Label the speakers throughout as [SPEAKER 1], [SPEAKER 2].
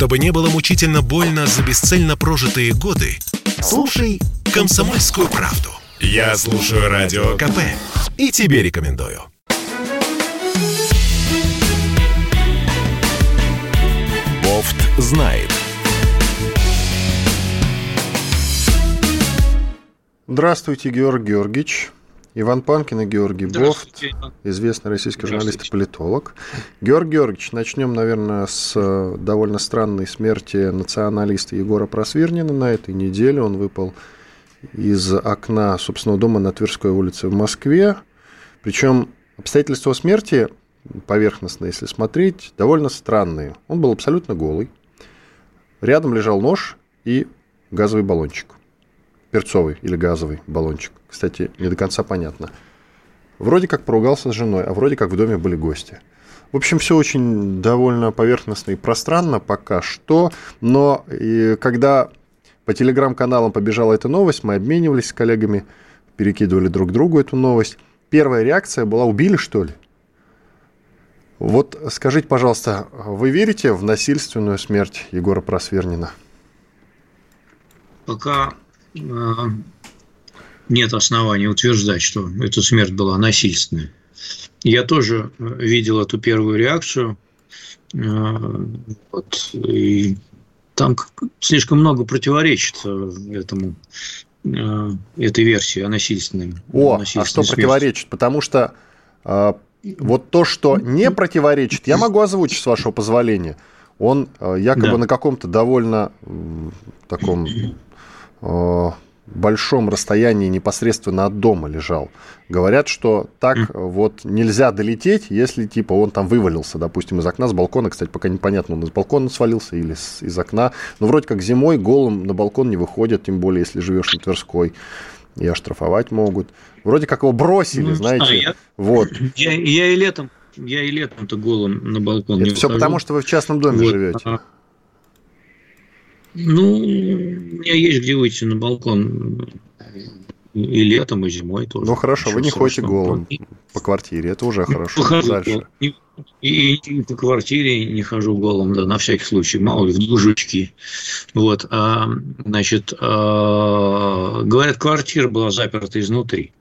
[SPEAKER 1] Чтобы не было мучительно больно за бесцельно прожитые годы, слушай «Комсомольскую правду». Я слушаю Радио КП и тебе рекомендую. Бофт знает.
[SPEAKER 2] Здравствуйте, Георгий Георгиевич. Иван Панкин и Георгий Бофт, известный российский журналист и политолог. Георгий Георгиевич, начнем, наверное, с э, довольно странной смерти националиста Егора Просвирнина на этой неделе. Он выпал из окна собственного дома на Тверской улице в Москве. Причем обстоятельства смерти, поверхностно, если смотреть, довольно странные. Он был абсолютно голый. Рядом лежал нож и газовый баллончик перцовый или газовый баллончик. Кстати, не до конца понятно. Вроде как поругался с женой, а вроде как в доме были гости. В общем, все очень довольно поверхностно и пространно пока что, но и когда по телеграм-каналам побежала эта новость, мы обменивались с коллегами, перекидывали друг другу эту новость. Первая реакция была «убили, что ли?» Вот скажите, пожалуйста, вы верите в насильственную смерть Егора Просвернина?
[SPEAKER 3] Пока а, нет оснований утверждать, что эта смерть была насильственной. Я тоже э, видел эту первую реакцию. А, вот, и там слишком много противоречит этому а, этой версии о насильственной.
[SPEAKER 2] О, а что смерти. противоречит? Потому что э, вот то, что не противоречит, я могу озвучить, с вашего позволения. Он э, якобы да. на каком-то довольно э, таком Э, большом расстоянии непосредственно от дома лежал. Говорят, что так mm. вот нельзя долететь, если типа он там вывалился, допустим, из окна, с балкона. Кстати, пока непонятно, он из балкона свалился или с, из окна. Но вроде как зимой голым на балкон не выходят, тем более, если живешь на Тверской. И оштрафовать могут. Вроде как его бросили, ну, знаете. А я,
[SPEAKER 3] вот. Я, я и летом, я и летом-то голым на балкон
[SPEAKER 2] Это все выхожу. потому, что вы в частном доме вот. живете.
[SPEAKER 3] Ну, у меня есть где выйти на балкон и летом, и зимой тоже.
[SPEAKER 2] Ну хорошо, вы не ходите голым по квартире, это уже хорошо.
[SPEAKER 3] Похожу, Дальше. И, и, и по квартире не хожу голым, да, на всякий случай, мало ли, в дружечки. Вот, а, значит, а, говорят, квартира была заперта изнутри.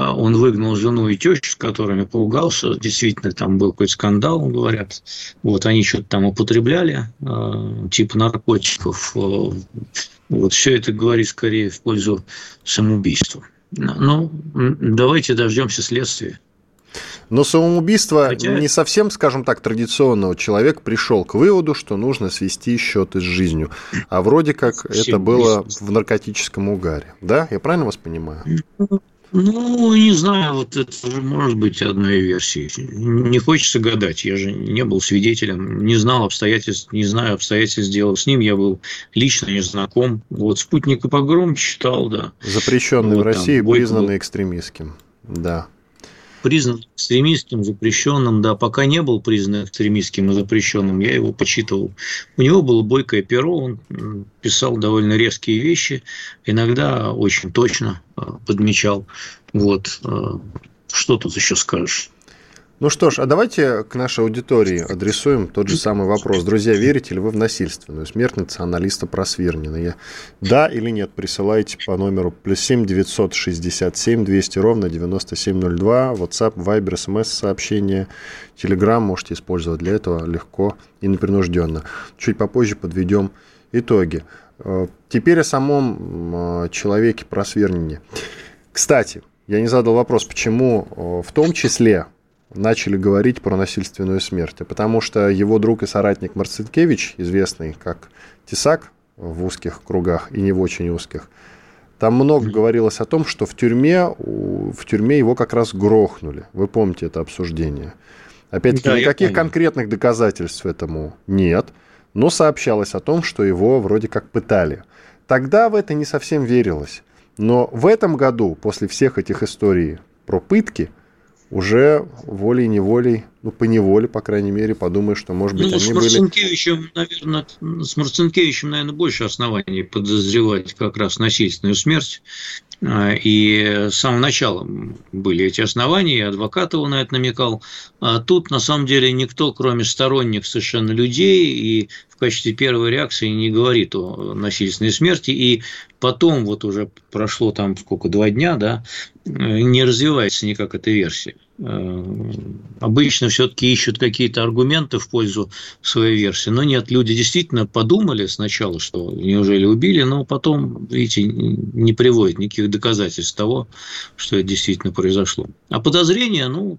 [SPEAKER 3] А, он выгнал жену и тещу, с которыми поругался. Действительно, там был какой-то скандал, говорят. Вот они что-то там употребляли, а, типа наркотиков. А, вот все это говорит скорее в пользу самоубийства. Ну, давайте дождемся следствия.
[SPEAKER 2] Но самоубийство Хотя... не совсем, скажем так, традиционного. Человек пришел к выводу, что нужно свести счеты с жизнью. А вроде как это было в наркотическом угаре. Да? Я правильно вас понимаю?
[SPEAKER 3] Ну, не знаю, вот это может быть одной версией. Не хочется гадать. Я же не был свидетелем, не знал обстоятельств, не знаю обстоятельств дела с ним. Я был лично не знаком. Вот спутника погром читал, да.
[SPEAKER 2] Запрещенный вот, в России, там, признанный экстремистским. Да
[SPEAKER 3] признан экстремистским, запрещенным, да, пока не был признан экстремистским и запрещенным, я его почитывал. У него было бойкое перо, он писал довольно резкие вещи, иногда очень точно а, подмечал. Вот, а, что тут еще скажешь?
[SPEAKER 2] Ну что ж, а давайте к нашей аудитории адресуем тот же самый вопрос. Друзья, верите ли вы в насильственную смерть националиста Просвирнина? Да или нет, присылайте по номеру плюс 7 967 200 ровно 9702, WhatsApp, Viber, SMS сообщение, Telegram можете использовать для этого легко и непринужденно. Чуть попозже подведем итоги. Э, теперь о самом человеке Просвирнине. Кстати, я не задал вопрос, почему э, в том числе начали говорить про насильственную смерть. Потому что его друг и соратник Марцинкевич, известный как Тесак в узких кругах и не в очень узких, там много говорилось о том, что в тюрьме, в тюрьме его как раз грохнули. Вы помните это обсуждение. Опять-таки, да, никаких конкретных доказательств этому нет, но сообщалось о том, что его вроде как пытали. Тогда в это не совсем верилось. Но в этом году, после всех этих историй про пытки, уже волей-неволей, ну, по неволе, по крайней мере, подумаешь, что, может быть, ну, они
[SPEAKER 3] с Марцинкевичем, были... наверное, с Марцинкевичем, наверное, больше оснований подозревать как раз насильственную смерть, и с самого начала были эти основания, и его на это намекал. А тут, на самом деле, никто, кроме сторонних совершенно людей, и в качестве первой реакции не говорит о насильственной смерти. И потом, вот уже прошло там сколько, два дня, да, не развивается никак эта версия. Э, обычно все-таки ищут какие-то аргументы в пользу своей версии. Но нет, люди действительно подумали сначала, что неужели убили, но потом, видите, не приводят никаких доказательств того, что это действительно произошло. А подозрения, ну,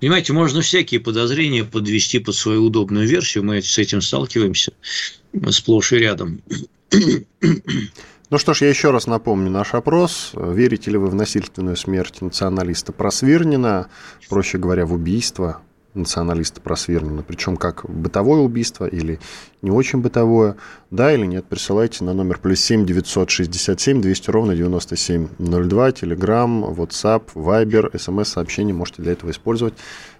[SPEAKER 3] Понимаете, можно всякие подозрения подвести под свою удобную версию. Мы с этим сталкиваемся сплошь и рядом.
[SPEAKER 2] Ну что ж, я еще раз напомню наш опрос. Верите ли вы в насильственную смерть националиста Просвирнина, проще говоря, в убийство националиста Просвирнина, причем как бытовое убийство или не очень бытовое, да или нет, присылайте на номер плюс 7 967 200 ровно 9702, Телеграм, WhatsApp, Viber, смс-сообщение можете для этого использовать,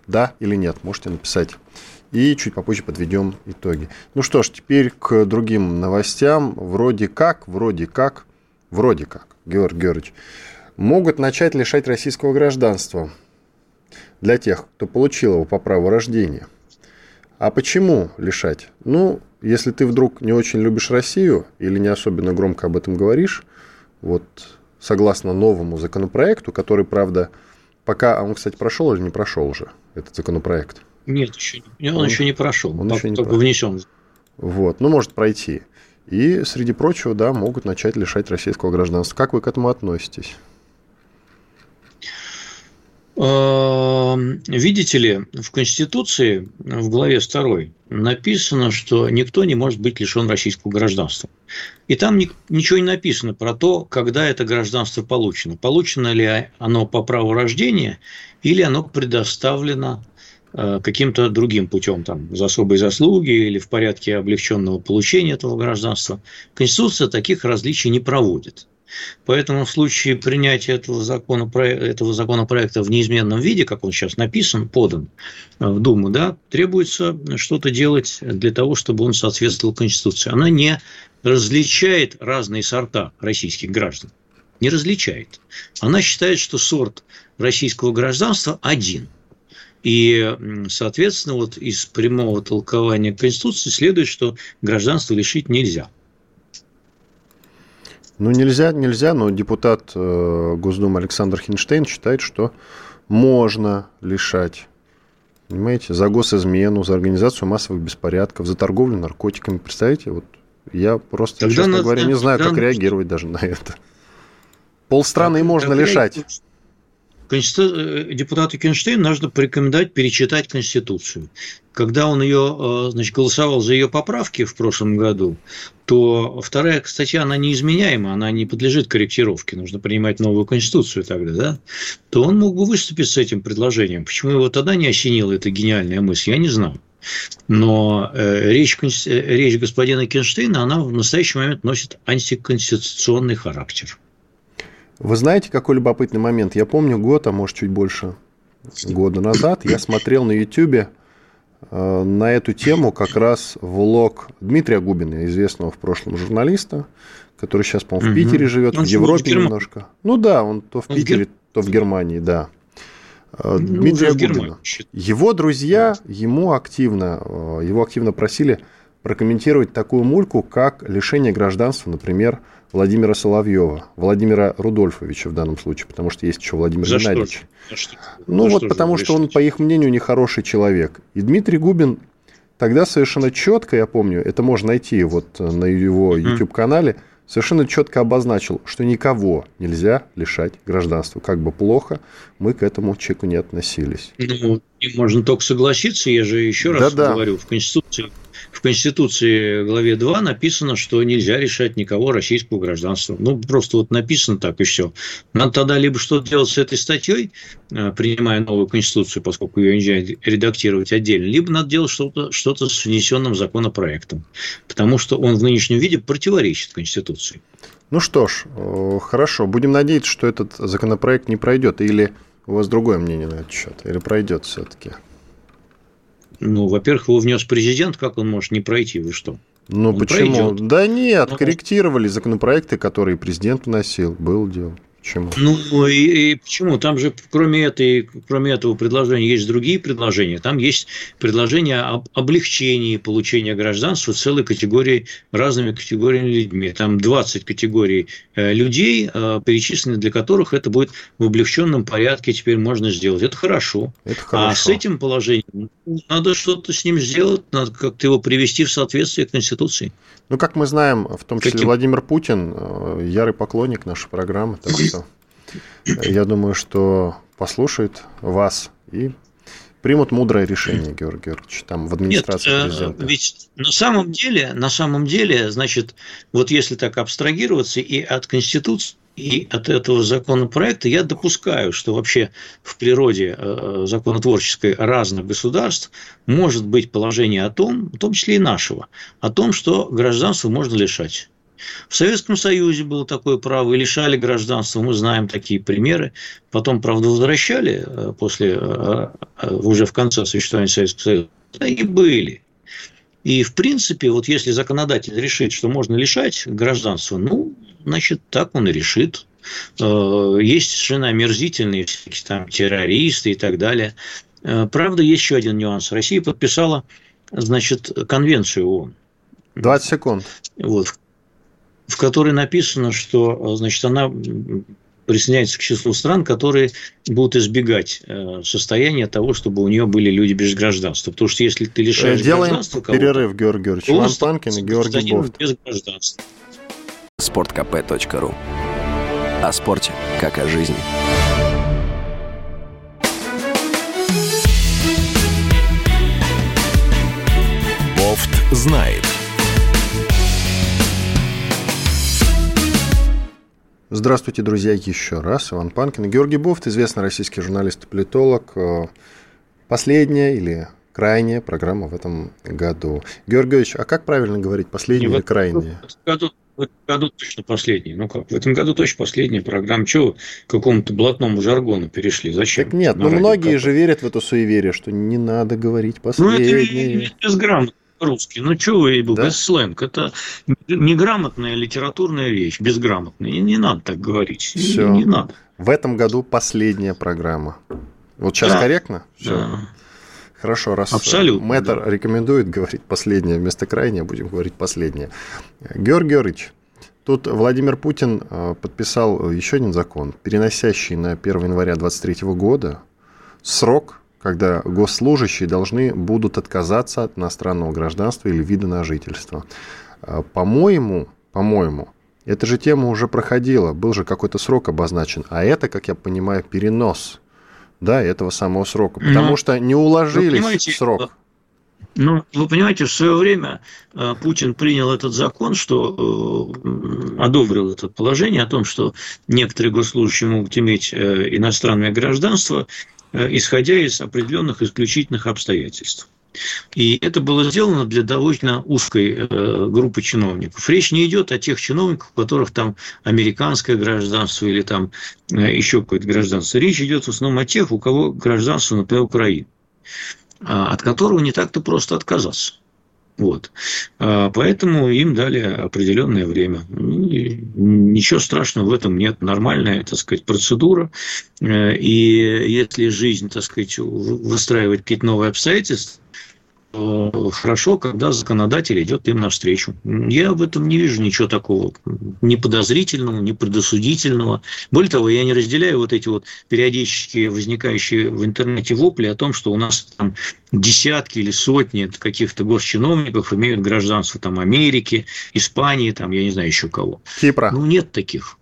[SPEAKER 2] да или нет, можете написать и чуть попозже подведем итоги. Ну что ж, теперь к другим новостям. Вроде как, вроде как, вроде как, Георгий Георгиевич, могут начать лишать российского гражданства для тех, кто получил его по праву рождения. А почему лишать? Ну, если ты вдруг не очень любишь Россию или не особенно громко об этом говоришь, вот согласно новому законопроекту, который, правда, пока, а он, кстати, прошел или не прошел уже, этот законопроект –
[SPEAKER 3] нет, еще, он, он еще не прошел, он еще не только прошел. внесен.
[SPEAKER 2] Вот, ну, может пройти. И, среди прочего, да, могут начать лишать российского гражданства. Как вы к этому относитесь?
[SPEAKER 3] Эм, видите ли, в Конституции, в главе 2 написано, что никто не может быть лишен российского гражданства. И там ничего не написано про то, когда это гражданство получено. Получено ли оно по праву рождения или оно предоставлено каким-то другим путем, там, за особые заслуги или в порядке облегченного получения этого гражданства. Конституция таких различий не проводит. Поэтому в случае принятия этого, законопроекта, этого законопроекта в неизменном виде, как он сейчас написан, подан в Думу, да, требуется что-то делать для того, чтобы он соответствовал Конституции. Она не различает разные сорта российских граждан. Не различает. Она считает, что сорт российского гражданства один – и, соответственно, вот из прямого толкования Конституции следует, что гражданство лишить нельзя.
[SPEAKER 2] Ну, нельзя, нельзя, но депутат э, Госдумы Александр Хинштейн считает, что можно лишать. Понимаете, за госизмену, за организацию массовых беспорядков, за торговлю наркотиками. Представляете, вот я просто, тогда честно надо, говоря, не знаю, как реагировать даже на это. Полстраны и можно лишать.
[SPEAKER 3] Э, депутату Кенштейну нужно порекомендовать перечитать Конституцию. Когда он ее, э, значит, голосовал за ее поправки в прошлом году, то вторая статья, она неизменяема, она не подлежит корректировке, нужно принимать новую Конституцию тогда, да, то он мог бы выступить с этим предложением. Почему его тогда не осенила эта гениальная мысль, я не знаю. Но э, речь, речь господина Кенштейна, она в настоящий момент носит антиконституционный характер.
[SPEAKER 2] Вы знаете, какой любопытный момент? Я помню год, а может чуть больше года назад, я смотрел на YouTube э, на эту тему как раз влог Дмитрия Губина, известного в прошлом журналиста, который сейчас, по-моему, в Питере живет, он в Европе в немножко. Ну да, он то в он Питере, в то в Германии, да. Э, ну, Дмитрия Губина. Его друзья ему активно, э, его активно просили прокомментировать такую мульку, как лишение гражданства, например, Владимира Соловьева, Владимира Рудольфовича в данном случае, потому что есть еще Владимир За Геннадьевич. Что? Что? Ну За вот что потому что он, по их мнению, нехороший человек. И Дмитрий Губин тогда совершенно четко, я помню, это можно найти вот на его YouTube-канале, совершенно четко обозначил, что никого нельзя лишать гражданства. Как бы плохо мы к этому человеку не относились.
[SPEAKER 3] Ну, можно только согласиться, я же еще раз да -да. говорю, в Конституции в Конституции главе 2 написано, что нельзя решать никого российского гражданства. Ну, просто вот написано так и все. Надо тогда либо что-то делать с этой статьей, э, принимая новую Конституцию, поскольку ее нельзя редактировать отдельно, либо надо делать что-то что с внесенным законопроектом, потому что он в нынешнем виде противоречит Конституции.
[SPEAKER 2] Ну что ж, хорошо. Будем надеяться, что этот законопроект не пройдет. Или у вас другое мнение на этот счет? Или пройдет все-таки?
[SPEAKER 3] Ну, во-первых, его внес президент, как он может не пройти, вы что?
[SPEAKER 2] Ну Он почему? Пройдет. Да нет, ну, корректировали законопроекты, которые президент вносил. Был дело.
[SPEAKER 3] Почему? Ну и, и почему? Там же кроме, этой, кроме этого предложения есть другие предложения. Там есть предложение об облегчении получения гражданства целой категории, разными категориями людьми. Там 20 категорий э, людей, э, перечислены для которых это будет в облегченном порядке теперь можно сделать. Это хорошо. Это хорошо. А с этим положением надо что-то с ним сделать, надо как-то его привести в соответствие к Конституции.
[SPEAKER 2] Ну, как мы знаем, в том числе Каким? Владимир Путин, э, ярый поклонник нашей программы, так я думаю, что послушают вас и примут мудрое решение, Георгий Георгиевич, там в администрации Нет, э, президента.
[SPEAKER 3] Ведь на самом деле, на самом деле, значит, вот если так абстрагироваться и от Конституции, и от этого законопроекта я допускаю, что вообще в природе э, законотворческой разных государств может быть положение о том, в том числе и нашего, о том, что гражданство можно лишать. В Советском Союзе было такое право и лишали гражданства, мы знаем такие примеры. Потом, правда, возвращали э, после, э, э, уже в конце существования Советского Союза. И были. И, в принципе, вот если законодатель решит, что можно лишать гражданства, ну, значит, так он и решит. Есть совершенно омерзительные всякие там террористы и так далее. Правда, есть еще один нюанс. Россия подписала, значит, конвенцию ООН.
[SPEAKER 2] 20 секунд.
[SPEAKER 3] Вот, в которой написано, что значит, она присоединяется к числу стран, которые будут избегать э, состояния того, чтобы у нее были люди без гражданства. Потому что если ты лишаешь
[SPEAKER 2] э, Делаем гражданства перерыв, Георгий Георгиевич. Иван Панкин и Георгий Бофт. без
[SPEAKER 1] гражданства. Спорткп.ру О спорте, как о жизни. Бофт знает.
[SPEAKER 2] Здравствуйте, друзья, еще раз. Иван Панкин. Георгий Бофт, известный российский журналист и политолог. Э, последняя или крайняя программа в этом году. Георгиевич, а как правильно говорить, последняя или крайняя?
[SPEAKER 3] В году, в этом году точно последняя. Ну как, в этом году точно последняя программа. Чего к какому-то блатному жаргону перешли? Зачем?
[SPEAKER 2] Так нет, ну многие как? же верят в эту суеверие, что не надо говорить последнее. Ну это
[SPEAKER 3] безграмотно русский. Ну, чего вы, да? без сленг. Это неграмотная литературная вещь, безграмотная. Не, не надо так говорить. Все. Не, не надо.
[SPEAKER 2] В этом году последняя программа. Вот сейчас да. корректно? Все. Да. Хорошо, раз Абсолютно, мэтр да. рекомендует говорить последнее вместо крайнее, будем говорить последнее. Георгий Георгиевич, тут Владимир Путин э, подписал еще один закон, переносящий на 1 января 2023 года срок когда госслужащие должны будут отказаться от иностранного гражданства или вида на жительство. А, по-моему, по-моему, эта же тема уже проходила, был же какой-то срок обозначен, а это, как я понимаю, перенос да, этого самого срока, ну, потому Но, что не уложились в срок.
[SPEAKER 3] Ну, вы понимаете, в свое время э, Путин принял этот закон, что э, одобрил это положение о том, что некоторые госслужащие могут иметь э, иностранное гражданство, Э, исходя из определенных исключительных обстоятельств. И это было сделано для довольно узкой э, группы чиновников. Речь не идет о тех чиновниках, у которых там американское гражданство или там э, еще какое-то гражданство. Речь идет в основном о тех, у кого гражданство, например, Украины, а, от которого не так-то просто отказаться. Вот. А, поэтому им дали определенное время. Ну, ничего страшного в этом нет. Нормальная, так сказать, процедура. Э, и если жизнь, так сказать, выстраивать какие-то новые обстоятельства, хорошо, когда законодатель идет им навстречу. Я в этом не вижу ничего такого ни подозрительного, ни предосудительного. Более того, я не разделяю вот эти вот периодически возникающие в интернете вопли о том, что у нас там десятки или сотни каких-то госчиновников имеют гражданство там Америки, Испании, там, я не знаю еще кого.
[SPEAKER 2] Кипра.
[SPEAKER 3] Ну, нет таких.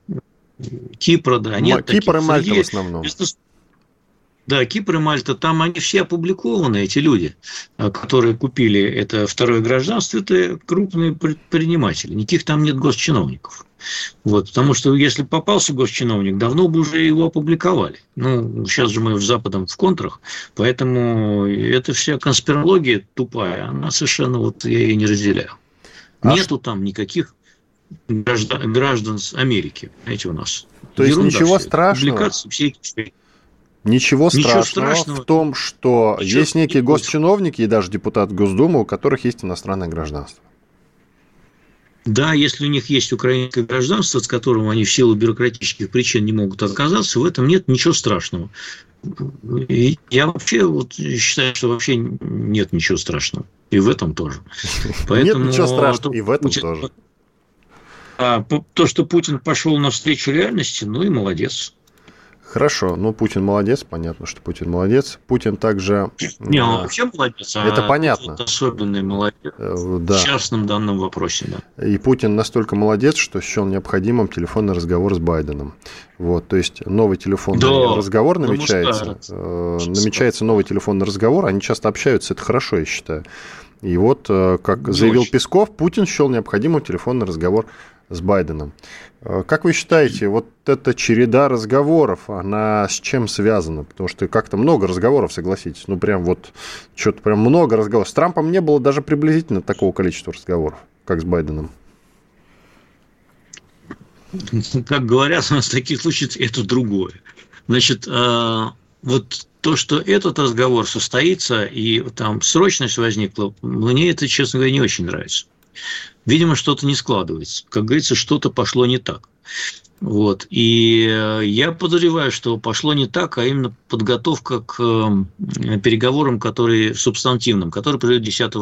[SPEAKER 3] Кипра, да, нет
[SPEAKER 2] Кипр таких. и Мальта в основном.
[SPEAKER 3] Да, Кипр и Мальта, там они все опубликованы, эти люди, а, которые купили это второе гражданство, это крупные предприниматели. Никаких там нет госчиновников. Вот, потому что если попался госчиновник, давно бы уже его опубликовали. Ну, сейчас же мы в Западом в контрах, поэтому эта вся конспирология тупая, она совершенно вот я ее не разделяю. А Нету там никаких граждан, граждан Америки, знаете, у нас.
[SPEAKER 2] То есть ничего страшного. Публикации все эти Ничего, Ничего страшного, страшного в том, что Ничего есть некие госчиновники и даже депутат Госдумы, у которых есть иностранное гражданство.
[SPEAKER 3] Да, если у них есть украинское гражданство, с которым они в силу бюрократических причин не могут отказаться, в этом нет ничего страшного. И я вообще вот считаю, что вообще нет ничего страшного. И в этом тоже.
[SPEAKER 2] Поэтому нет ничего страшного, и в этом Путин, тоже.
[SPEAKER 3] А, то, что Путин пошел навстречу реальности, ну и молодец.
[SPEAKER 2] Хорошо, ну Путин молодец, понятно, что Путин молодец. Путин также...
[SPEAKER 3] Не, он вообще молодец,
[SPEAKER 2] а это понятно.
[SPEAKER 3] особенный молодец э, да. в частном данном вопросе.
[SPEAKER 2] Да. И Путин настолько молодец, что счел необходимым телефонный разговор с Байденом. Вот, то есть новый телефонный да, разговор намечается. Э, намечается новый телефонный разговор, они часто общаются, это хорошо, я считаю. И вот, э, как заявил Песков, Путин счел необходимым телефонный разговор с Байденом. Э, как вы считаете, вот эта череда разговоров, она с чем связана? Потому что как-то много разговоров, согласитесь. Ну, прям вот, что-то прям много разговоров. С Трампом не было даже приблизительно такого количества разговоров, как с Байденом.
[SPEAKER 3] Как говорят, у нас в таких случаях это другое. Значит, э, вот то, что этот разговор состоится и там срочность возникла, мне это, честно говоря, не очень нравится. Видимо, что-то не складывается. Как говорится, что-то пошло не так. Вот. И э, я подозреваю, что пошло не так, а именно подготовка к э, переговорам, которые субстантивным, которые пройдут 10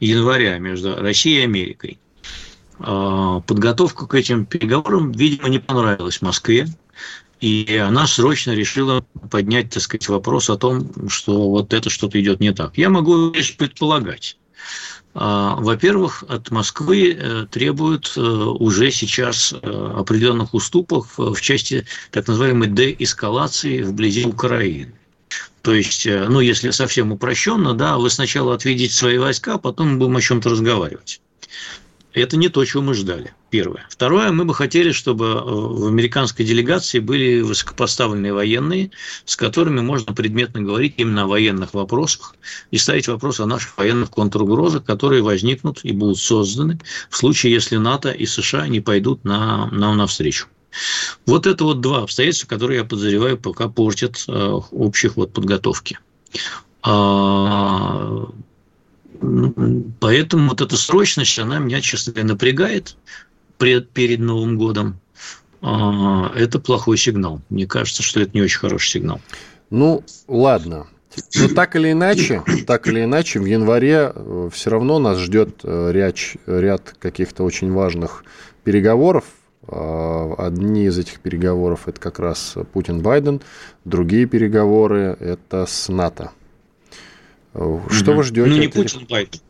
[SPEAKER 3] января между Россией и Америкой. А, подготовка к этим переговорам, видимо, не понравилась Москве. И она срочно решила поднять, так сказать, вопрос о том, что вот это что-то идет не так. Я могу лишь предполагать. А, во-первых, от Москвы э, требуют э, уже сейчас э, определенных уступок в части так называемой деэскалации вблизи Украины. То есть, ну, если совсем упрощенно, да, вы сначала отведите свои войска, а потом мы будем о чем-то разговаривать. Это не то, чего мы ждали. Первое. Второе, мы бы хотели, чтобы э, в американской делегации были высокопоставленные военные, с которыми можно предметно говорить именно о военных вопросах и ставить вопрос о наших военных контругрозах, которые возникнут и будут созданы в случае, если НАТО и США не пойдут на, нам навстречу. Вот это вот два обстоятельства, которые я подозреваю, пока портят э, общих вот подготовки. А, Поэтому вот эта срочность, она меня, честно говоря, напрягает пред, перед Новым годом. А, это плохой сигнал. Мне кажется, что это не очень хороший сигнал.
[SPEAKER 2] Ну, ладно. Но так или иначе, так или иначе, в январе э, все равно нас ждет э, ряд, ряд каких-то очень важных переговоров. А, одни из этих переговоров это как раз Путин-Байден, другие переговоры это с НАТО. Что вы ждете?
[SPEAKER 3] Ну, не Путин, Байден.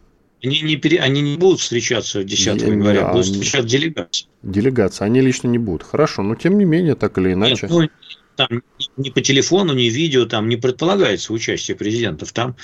[SPEAKER 3] Они не, пере... они не будут встречаться 10 не, января, будут встречаться делегации.
[SPEAKER 2] Делегации. Они лично не будут. Хорошо, но тем не менее, так или иначе. Нет, ну,
[SPEAKER 3] там ни по телефону, ни видео там не предполагается участие президентов. Там,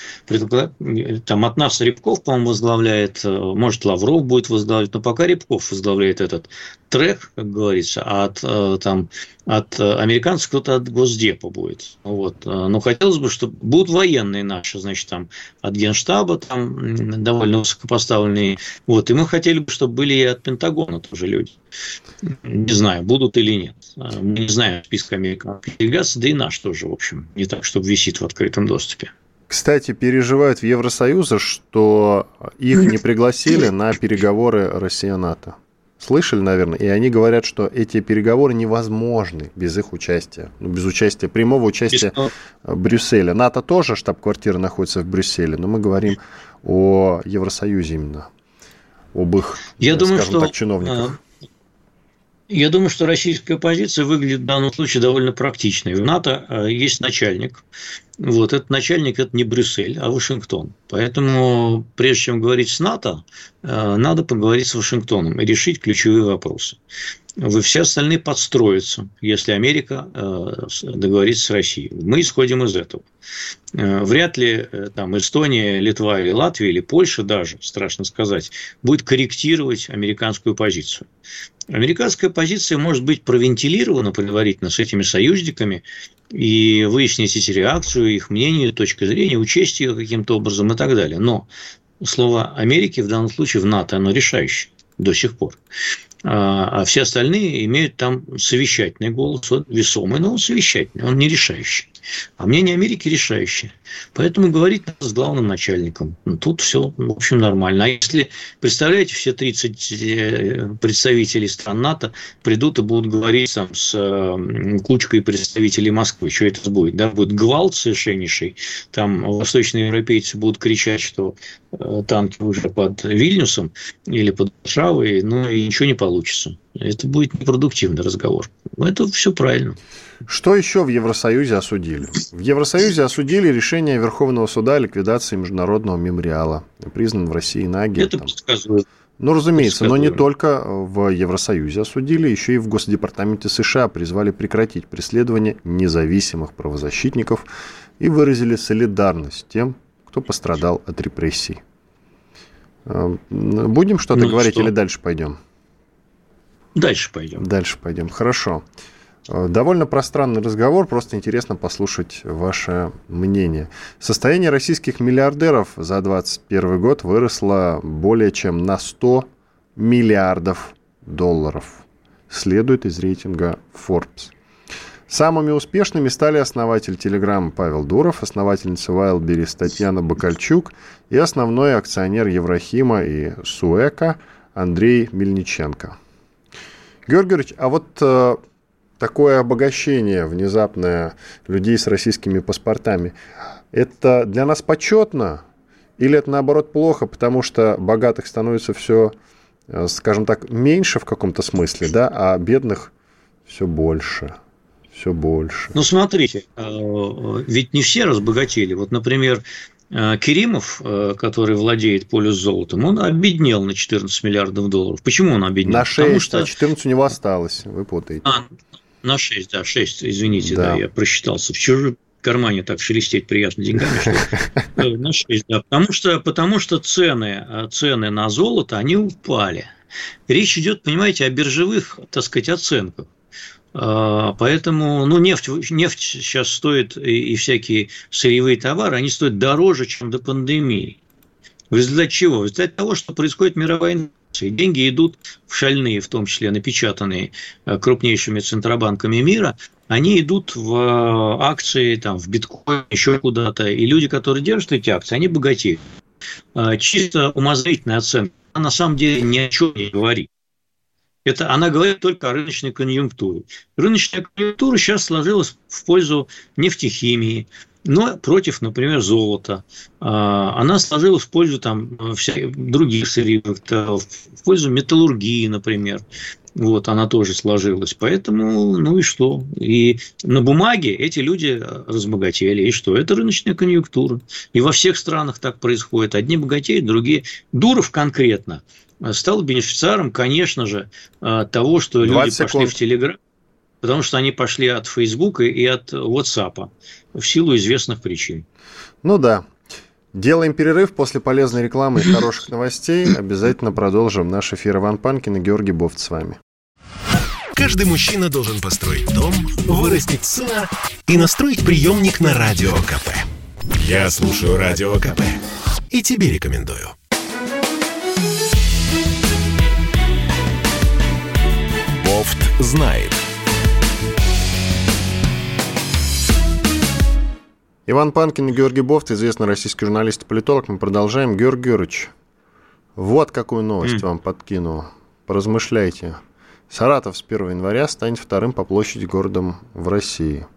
[SPEAKER 3] там от нас Рябков, по-моему, возглавляет, э, может, Лавров будет возглавлять, но пока Рябков возглавляет этот трек, как говорится, а от, э, там, от американцев кто-то от Госдепа будет. Вот. Но хотелось бы, чтобы будут военные наши, значит, там от Генштаба там довольно высокопоставленные. Вот. И мы хотели бы, чтобы были и от Пентагона тоже люди. Не знаю, будут или нет. Мы не знаем списка американских делегаций, да и наш тоже, в общем, не так, чтобы висит в открытом доступе.
[SPEAKER 2] Кстати, переживают в Евросоюзе, что их не пригласили на переговоры Россия-НАТО. Слышали, наверное, и они говорят, что эти переговоры невозможны без их участия, ну, без участия, прямого участия Брюсселя. НАТО тоже, штаб-квартира находится в Брюсселе, но мы говорим о Евросоюзе именно, об их,
[SPEAKER 3] Я скажем думаю, что, так, чиновниках. Я думаю, что российская позиция выглядит в данном случае довольно практичной. В НАТО э, есть начальник. Вот этот начальник – это не Брюссель, а Вашингтон. Поэтому, прежде чем говорить с НАТО, э, надо поговорить с Вашингтоном и решить ключевые вопросы. Вы все остальные подстроятся, если Америка э, договорится с Россией. Мы исходим из этого. Вряд ли там Эстония, Литва или Латвия или Польша даже, страшно сказать, будет корректировать американскую позицию. Американская позиция может быть провентилирована предварительно с этими союзниками и выяснить эти реакцию, их мнение, точка зрения, учесть ее каким-то образом и так далее. Но слово Америки в данном случае в НАТО, оно решающее до сих пор. А, а все остальные имеют там совещательный голос, он весомый, но он совещательный, он не решающий. А мнение Америки решающее. Поэтому говорить надо с главным начальником. Ну, тут все, в общем, нормально. А если, представляете, все 30 э, представителей стран НАТО придут и будут говорить там, с кучкой представителей Москвы, что это будет? Да? Будет гвалт совершеннейший. Там восточные европейцы будут кричать, что э, танки уже под Вильнюсом или под Варшавой, ну и ничего не получится. Это будет непродуктивный разговор. Это все правильно.
[SPEAKER 2] Что еще в Евросоюзе осудили? В Евросоюзе осудили решение Верховного суда о ликвидации международного мемориала, признан в России НАГИ. Это подсказывает. Ну, разумеется, но не только в Евросоюзе осудили, еще и в Госдепартаменте США призвали прекратить преследование независимых правозащитников и выразили солидарность тем, кто пострадал от репрессий. Э, будем что-то ну, говорить что? или дальше пойдем?
[SPEAKER 3] Дальше пойдем.
[SPEAKER 2] Дальше пойдем. Хорошо. Э, довольно пространный разговор, просто интересно послушать ваше мнение. Состояние российских миллиардеров за 2021 год выросло более чем на 100 миллиардов долларов, следует из рейтинга Forbes. Самыми успешными стали основатель Telegram Павел Дуров, основательница Wildberries Татьяна Бакальчук и основной акционер Еврахима и Суэка Андрей Мельниченко. Георгиевич, а вот э, такое обогащение внезапное людей с российскими паспортами, это для нас почетно или это наоборот плохо, потому что богатых становится все, э, скажем так, меньше в каком-то смысле, да, а бедных все больше? Все больше.
[SPEAKER 3] Ну, смотрите, э, ведь не все разбогатели. Вот, например, э, Керимов, который владеет полюс золотом, он обеднел на 14 миллиардов долларов. Почему он обеднел?
[SPEAKER 2] На 6, Потому что... а 14 у него осталось, вы путаете. А,
[SPEAKER 3] на 6, да, 6, извините, да, да я просчитался. В чужом кармане так шелестеть приятно деньгами, что э, на 6, да. Потому что, потому что цены, э, цены на золото, они упали. Речь идет, понимаете, о биржевых, так сказать, оценках. А, поэтому, ну, нефть, нефть сейчас стоит, и, и всякие сырьевые товары, они стоят дороже, чем до пандемии. В результате чего? В результате того, что происходит мировая инфляция. Деньги идут в шальные, в том числе напечатанные э, крупнейшими центробанками мира, они идут в э, акции, там, в биткоин, еще куда-то. И люди, которые держат эти акции, они богатеют. Э, чисто умозрительная оценка, она на самом деле ни о чем не говорит. Это она говорит только о рыночной конъюнктуре. Рыночная конъюнктура сейчас сложилась в пользу нефтехимии, но против, например, золота. А, она сложилась в пользу там, других сырьевых, в пользу металлургии, например. Вот, она тоже сложилась. Поэтому, ну и что? И на бумаге эти люди разбогатели. И что? Это рыночная конъюнктура. И во всех странах так происходит. Одни богатеют, другие. Дуров конкретно стал бенефициаром, конечно же, того, что люди секунд. пошли в Телеграм потому что они пошли от Фейсбука и от WhatsApp в силу известных причин.
[SPEAKER 2] Ну да. Делаем перерыв после полезной рекламы и хороших новостей. Обязательно продолжим наш эфир. Иван Панкин и Георгий Бофт с вами.
[SPEAKER 1] Каждый мужчина должен построить дом, вырастить сына и настроить приемник на Радио КП. Я слушаю Радио КП и тебе рекомендую. Бофт знает.
[SPEAKER 2] Иван Панкин и Георгий Бофт, известный российский журналист и политолог. Мы продолжаем. Георгий Георгиевич, вот какую новость mm. вам подкину. Поразмышляйте. Саратов с 1 января станет вторым по площади городом в России.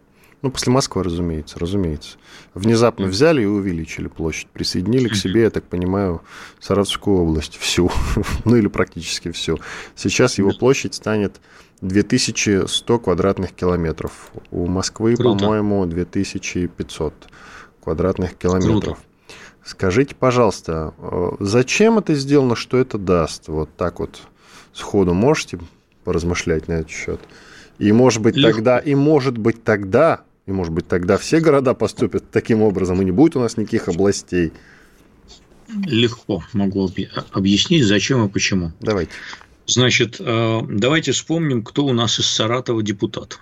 [SPEAKER 2] Ну, после Москвы, разумеется, разумеется. Внезапно взяли и увеличили площадь, присоединили к себе, я так понимаю, Саратовскую область всю, ну или практически всю. Сейчас его площадь станет 2100 квадратных километров. У Москвы, по-моему, 2500 квадратных километров. Круто. Скажите, пожалуйста, э, зачем это сделано, что это даст? Вот так вот сходу можете поразмышлять на этот счет? И может быть Легко. тогда, и может быть тогда, и может быть тогда все города поступят таким образом, и не будет у нас никаких областей.
[SPEAKER 3] Легко могу объяснить, зачем и почему.
[SPEAKER 2] Давайте.
[SPEAKER 3] Значит, э, давайте вспомним, кто у нас из Саратова депутат.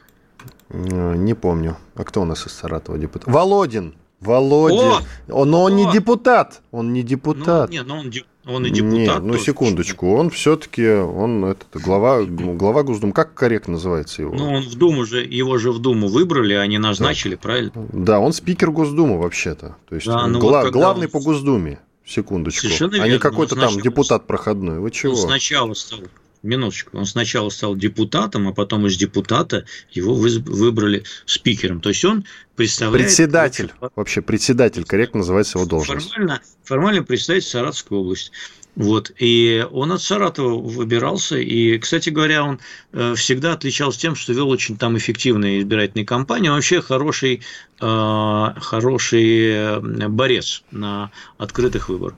[SPEAKER 2] Э, не помню. А кто у нас из Саратова депутат? Володин. Володин. О! Но он О! не депутат. Он не депутат.
[SPEAKER 3] Ну, нет, но он, Он и депутат.
[SPEAKER 2] Нет, ну секундочку, он все-таки, он этот, глава, глава Госдумы, как корректно называется его?
[SPEAKER 3] Ну, он в Думу же, его же в Думу выбрали, а не назначили, да. правильно?
[SPEAKER 2] Да, он спикер Госдумы вообще-то. То есть да, ну гла- вот главный он... по Госдуме. Секундочку. Совершенно верно. А не какой-то там депутат проходной. Вы чего? Он
[SPEAKER 3] сначала стал минуточку, он сначала стал депутатом, а потом из депутата его выбрали спикером. То есть он представляет...
[SPEAKER 2] Председатель, вообще председатель, корректно называется его должность.
[SPEAKER 3] Формально, формально представитель Саратовской области. Вот. И он от Саратова выбирался. И, кстати говоря, он э, всегда отличался тем, что вел очень там эффективные избирательные кампании. Он вообще хороший, э, хороший борец на открытых выборах.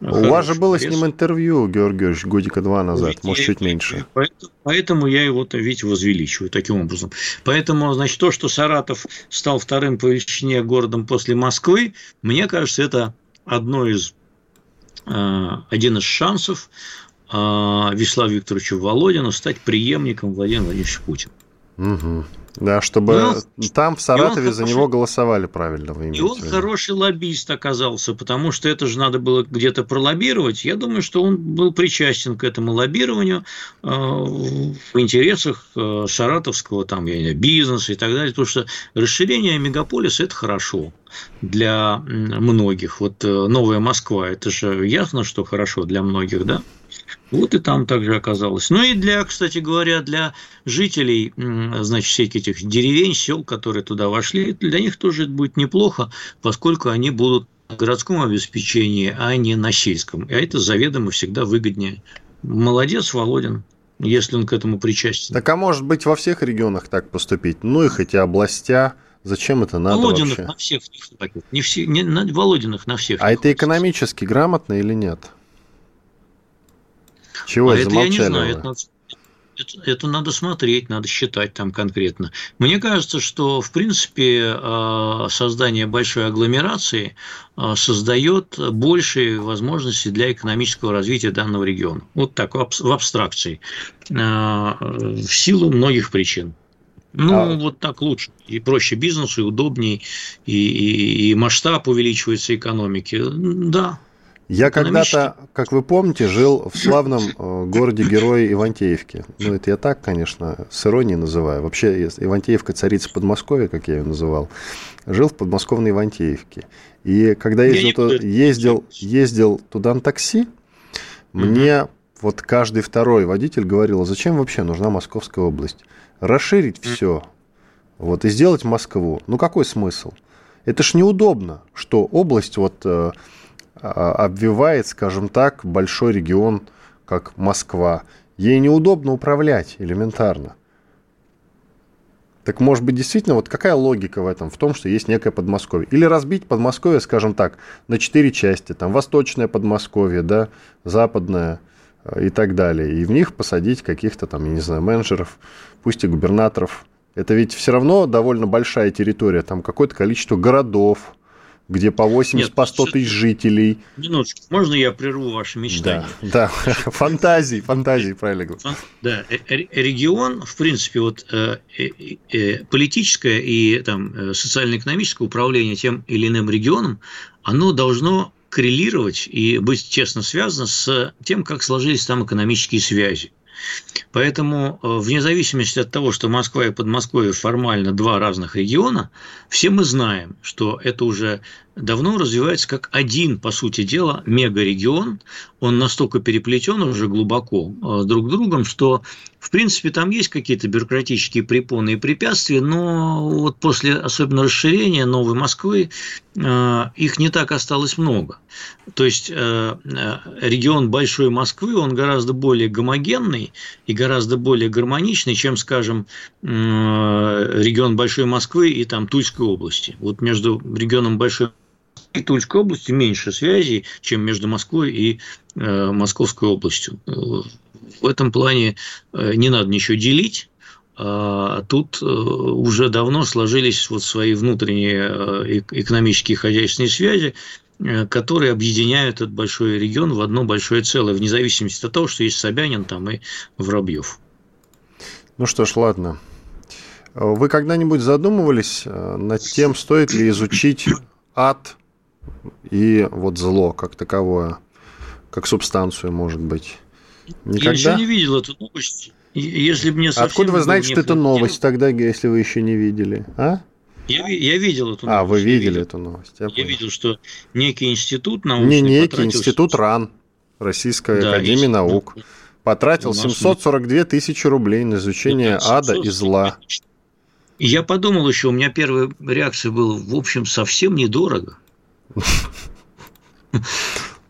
[SPEAKER 2] У вас же было с ним интервью, Георгий Георгиевич, годика два назад, ведь может, чуть меньше.
[SPEAKER 3] Поэтому, поэтому я его-то, ведь возвеличиваю таким образом. Поэтому, значит, то, что Саратов стал вторым по величине городом после Москвы, мне кажется, это одно из, один из шансов э, Вячеславу Викторовичу Володину стать преемником Владимира Владимировича Путина.
[SPEAKER 2] Угу. Да, чтобы ну, там, в Саратове, за хороший, него голосовали правильно. Вы
[SPEAKER 3] и он хороший лоббист оказался, потому что это же надо было где-то пролоббировать. Я думаю, что он был причастен к этому лоббированию э, в интересах э, саратовского там, я не знаю, бизнеса и так далее. Потому что расширение мегаполиса – это хорошо для многих. Вот э, Новая Москва – это же ясно, что хорошо для многих, да? Вот и там также оказалось. Ну и для, кстати говоря, для жителей, значит, всех этих деревень, сел, которые туда вошли, для них тоже это будет неплохо, поскольку они будут на городском обеспечении, а не на сельском. А это заведомо всегда выгоднее. Молодец, Володин если он к этому причастен.
[SPEAKER 2] Так а может быть во всех регионах так поступить? Ну и хотя областя, зачем это надо Володиных вообще?
[SPEAKER 3] на всех не хватит. Не все, не, на Володиных на всех.
[SPEAKER 2] А это хватит. экономически грамотно или нет? Чего а это я не знаю,
[SPEAKER 3] это надо, это, это надо смотреть, надо считать там конкретно. Мне кажется, что, в принципе, а, создание большой агломерации а, создает большие возможности для экономического развития данного региона. Вот так, в абстракции. А, в силу многих причин. Ну, а... вот так лучше. И проще бизнесу, и удобнее, и, и, и масштаб увеличивается экономики. Да,
[SPEAKER 2] я когда-то, как вы помните, жил в славном э, городе-герое Ивантеевке. Ну, это я так, конечно, с иронией называю. Вообще, Ивантеевка царица Подмосковья, как я ее называл. Жил в подмосковной Ивантеевке. И когда ездил, туда, ездил, ездил туда на такси, мне вот каждый второй водитель говорил, а зачем вообще нужна Московская область? Расширить все, вот, и сделать Москву. Ну, какой смысл? Это ж неудобно, что область вот э, обвивает, скажем так, большой регион, как Москва. Ей неудобно управлять элементарно. Так может быть, действительно, вот какая логика в этом? В том, что есть некое Подмосковье. Или разбить Подмосковье, скажем так, на четыре части. Там Восточное Подмосковье, да, Западное э, и так далее. И в них посадить каких-то там, я не знаю, менеджеров, пусть и губернаторов. Это ведь все равно довольно большая территория. Там какое-то количество городов, где по 80, Нет, по 100 тысяч жителей.
[SPEAKER 3] Минуточку, можно я прерву ваши мечтания?
[SPEAKER 2] Да, да. фантазии, фантазии, правильно говорю.
[SPEAKER 3] Да, э, э, регион, в принципе, вот э, политическое и там социально-экономическое управление тем или иным регионом, оно должно коррелировать и быть честно связано с тем, как сложились там экономические связи. Поэтому, вне зависимости от того, что Москва и Подмосковье формально два разных региона, все мы знаем, что это уже давно развивается как один, по сути дела, мегарегион. Он настолько переплетен уже глубоко э, друг другом, что, в принципе, там есть какие-то бюрократические препоны и препятствия, но вот после особенно расширения Новой Москвы э, их не так осталось много. То есть э, регион Большой Москвы, он гораздо более гомогенный и гораздо более гармоничный, чем, скажем, регион Большой Москвы и там Тульской области. Вот между регионом Большой и Тульской области меньше связей, чем между Москвой и э, Московской областью. В этом плане э, не надо ничего делить. А тут э, уже давно сложились вот свои внутренние экономические и хозяйственные связи, которые объединяют этот большой регион в одно большое целое, вне зависимости от того, что есть Собянин там и Воробьев.
[SPEAKER 2] Ну что ж, ладно. Вы когда-нибудь задумывались над тем, стоит ли изучить ад и вот зло как таковое. как субстанцию, может быть? Никогда?
[SPEAKER 3] Я еще не видел эту новость. Если мне
[SPEAKER 2] Откуда вы знаете, что это новость тогда, если вы еще не видели? А?
[SPEAKER 3] Я, я видел эту
[SPEAKER 2] новость. А, вы видели видел. эту новость.
[SPEAKER 3] Я, я видел, что некий институт научный
[SPEAKER 2] Не некий, институт РАН, Российская да, Академия Наук, потратил 742 тысячи рублей на изучение да, ада и зла.
[SPEAKER 3] И я подумал еще, у меня первая реакция была, в общем, совсем недорого.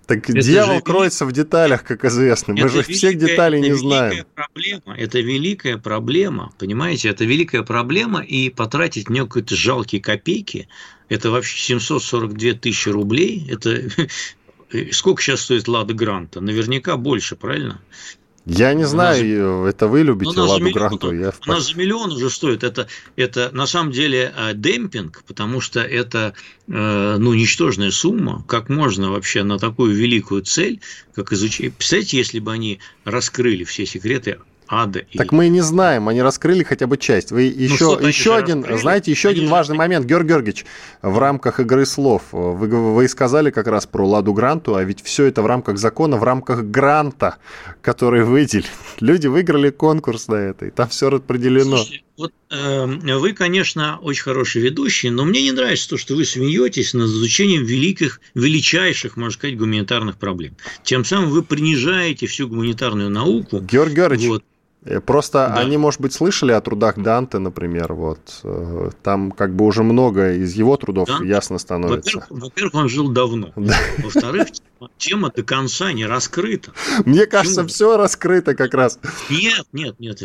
[SPEAKER 2] Так это дьявол же кроется в деталях, как известно. Мы же великая, всех деталей не знаем.
[SPEAKER 3] Проблема, это великая проблема, понимаете? Это великая проблема, и потратить в нее какие-то жалкие копейки, это вообще 742 тысячи рублей, это сколько сейчас стоит Лада Гранта? Наверняка больше, правильно?
[SPEAKER 2] Я не знаю, за... это вы любите она Ладу Гранту.
[SPEAKER 3] Я она за миллион уже стоит. Это, это на самом деле э, демпинг, потому что это э, ну, ничтожная сумма. Как можно вообще на такую великую цель, как изучить... Представляете, если бы они раскрыли все секреты ада.
[SPEAKER 2] Так и... мы и не знаем, они раскрыли хотя бы часть. Вы еще, ну, еще один, раскрыли? знаете, еще один важный момент, Георгий Георгиевич, в рамках игры слов. Вы, вы сказали как раз про Ладу Гранту, а ведь все это в рамках закона, в рамках гранта, который выделили. Люди выиграли конкурс на это, и там все распределено. Слушайте,
[SPEAKER 3] вот э, вы, конечно, очень хороший ведущий, но мне не нравится то, что вы смеетесь над изучением великих, величайших, можно сказать, гуманитарных проблем. Тем самым вы принижаете всю гуманитарную науку.
[SPEAKER 2] Георгий Георгиевич, вот. Э, просто да. они, может быть, слышали о трудах Данте, например, вот. Э, там как бы уже много из его трудов Данте, ясно становится.
[SPEAKER 3] Во-первых, во-первых, он жил давно. Да. Во-вторых, тема до конца не раскрыта.
[SPEAKER 2] Мне кажется, все раскрыто как раз.
[SPEAKER 3] Нет, нет, нет,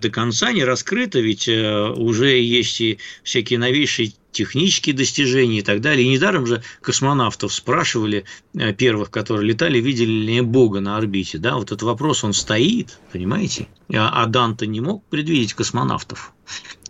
[SPEAKER 3] до конца не раскрыто, ведь э, уже есть и всякие новейшие технические достижения и так далее. И недаром же космонавтов спрашивали, э, первых, которые летали, видели ли Бога на орбите. Да? Вот этот вопрос, он стоит, понимаете? А, а Данте не мог предвидеть космонавтов.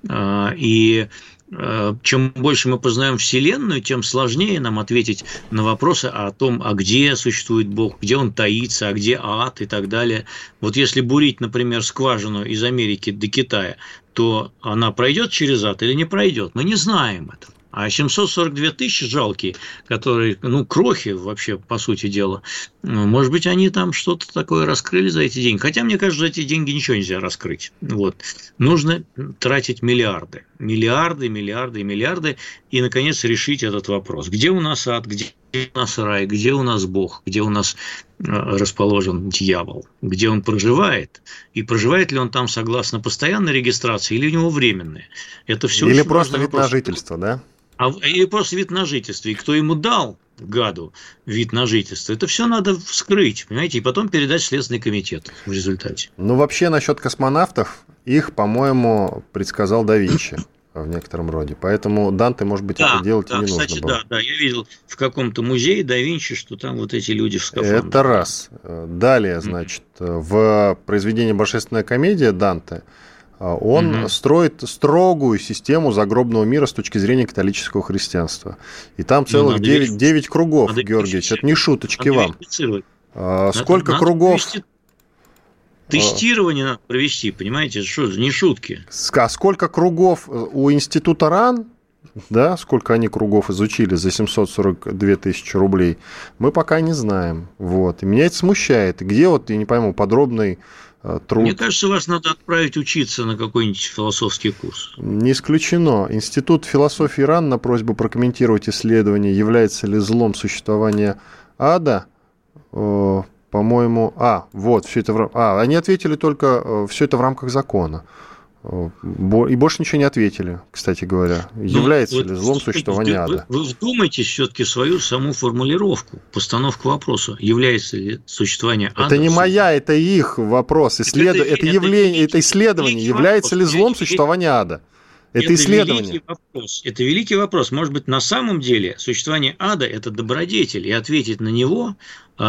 [SPEAKER 3] А, и э, чем больше мы познаем Вселенную, тем сложнее нам ответить на вопросы о том, а где существует Бог, где он таится, а где ад и так далее. Вот если бурить, например, скважину из Америки до Китая, то она пройдет через ад или не пройдет. Мы не знаем этого. А 742 тысячи жалкие, которые, ну, крохи вообще, по сути дела, может быть, они там что-то такое раскрыли за эти деньги. Хотя, мне кажется, за эти деньги ничего нельзя раскрыть. Вот. Нужно тратить миллиарды. Миллиарды, миллиарды миллиарды. И, наконец, решить этот вопрос. Где у нас ад, где у нас рай, где у нас Бог, где у нас э, расположен дьявол, где он проживает, и проживает ли он там согласно постоянной регистрации или у него временная. Это все
[SPEAKER 2] или просто вид на жительство, да?
[SPEAKER 3] а, или просто вид на жительство. И кто ему дал, гаду, вид на жительство, это все надо вскрыть, понимаете, и потом передать Следственный комитет в результате.
[SPEAKER 2] Ну, вообще, насчет космонавтов, их, по-моему, предсказал да Винчи в некотором роде. Поэтому Данте, может быть, да, это делать да, и не кстати, нужно было.
[SPEAKER 3] Да, да, я видел в каком-то музее да Винчи, что там вот эти люди в скафандрах.
[SPEAKER 2] Это раз. Далее, значит, mm-hmm. в произведении «Божественная комедия» Данте – а он угу. строит строгую систему загробного мира с точки зрения католического христианства. И там ну, целых ну, 9, 9 кругов, надо Георгиевич. Это не шуточки вам. А, сколько надо кругов... Провести...
[SPEAKER 3] Тестирование надо провести, понимаете, что не шутки.
[SPEAKER 2] А сколько кругов у института РАН, да, сколько они кругов изучили за 742 тысячи рублей, мы пока не знаем. Вот. И меня это смущает. Где вот, я не пойму, подробный Э, труд.
[SPEAKER 3] Мне кажется, вас надо отправить учиться на какой-нибудь философский курс.
[SPEAKER 2] Не исключено. Институт философии РАН на просьбу прокомментировать исследование, является ли злом существования ада, э, по-моему, а, вот, все это в... А, они ответили только, э, все это в рамках закона. И больше ничего не ответили, кстати говоря. Ну, Является вот, ли злом существование ада?
[SPEAKER 3] Вы, вы вдумайтесь все-таки свою саму формулировку, постановку вопроса. Является ли существование ада?
[SPEAKER 2] Это не моя, это их вопрос. Исслед... Это, это, это, явление, это исследование. Является вопрос. ли злом существование ада? Это, это исследование.
[SPEAKER 3] Великий вопрос. Это великий вопрос. Может быть, на самом деле существование ада – это добродетель, и ответить на него э,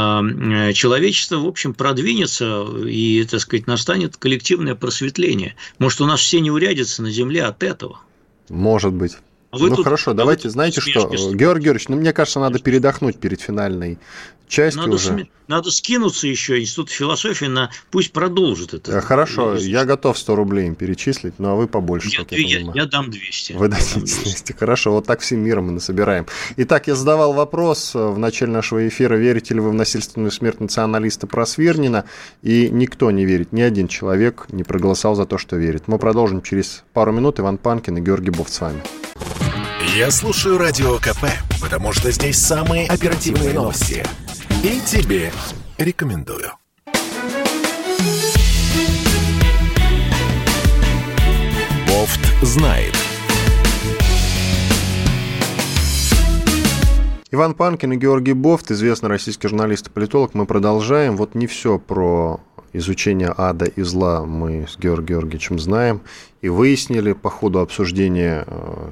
[SPEAKER 3] человечество, в общем, продвинется, и, так сказать, настанет коллективное просветление. Может, у нас все не урядятся на земле от этого?
[SPEAKER 2] Может быть. А вы ну тут, хорошо, а давайте, знаете что, Георгий Георгиевич, ну мне кажется, надо передохнуть перед финальной части
[SPEAKER 3] надо,
[SPEAKER 2] уже.
[SPEAKER 3] Сме... Надо скинуться еще Институт философии на пусть продолжит это.
[SPEAKER 2] Э, хорошо, я готов 100 рублей им перечислить, ну а вы побольше.
[SPEAKER 3] Я, я, я, я дам 200.
[SPEAKER 2] Вы дадите 200. Хорошо, вот так всем миром мы насобираем. Итак, я задавал вопрос э, в начале нашего эфира, верите ли вы в насильственную смерть националиста Просвирнина, и никто не верит, ни один человек не проголосовал за то, что верит. Мы продолжим через пару минут. Иван Панкин и Георгий Бов с вами.
[SPEAKER 1] Я слушаю Радио КП, потому что здесь самые оперативные новости. И тебе рекомендую. Бофт знает.
[SPEAKER 2] Иван Панкин и Георгий Бофт, известный российский журналист и политолог. Мы продолжаем. Вот не все про изучение ада и зла мы с Георгием Георгиевичем знаем и выяснили по ходу обсуждения э,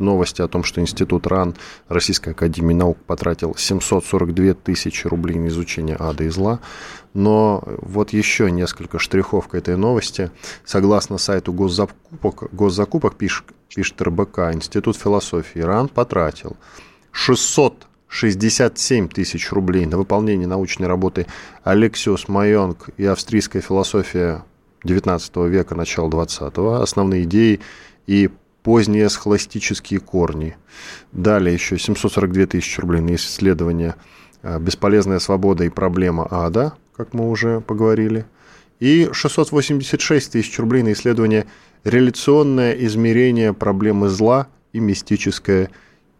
[SPEAKER 2] новости о том, что Институт РАН Российской Академии Наук потратил 742 тысячи рублей на изучение ада и зла. Но вот еще несколько штрихов к этой новости. Согласно сайту госзакупок, госзакупок пишет, пишет РБК, Институт философии РАН потратил 667 тысяч рублей на выполнение научной работы Алексиус Майонг и австрийская философия XIX века, начала XX, основные идеи и поздние схоластические корни. Далее еще 742 тысячи рублей на исследование а, «Бесполезная свобода и проблема ада», как мы уже поговорили. И 686 тысяч рублей на исследование «Реляционное измерение проблемы зла и мистическая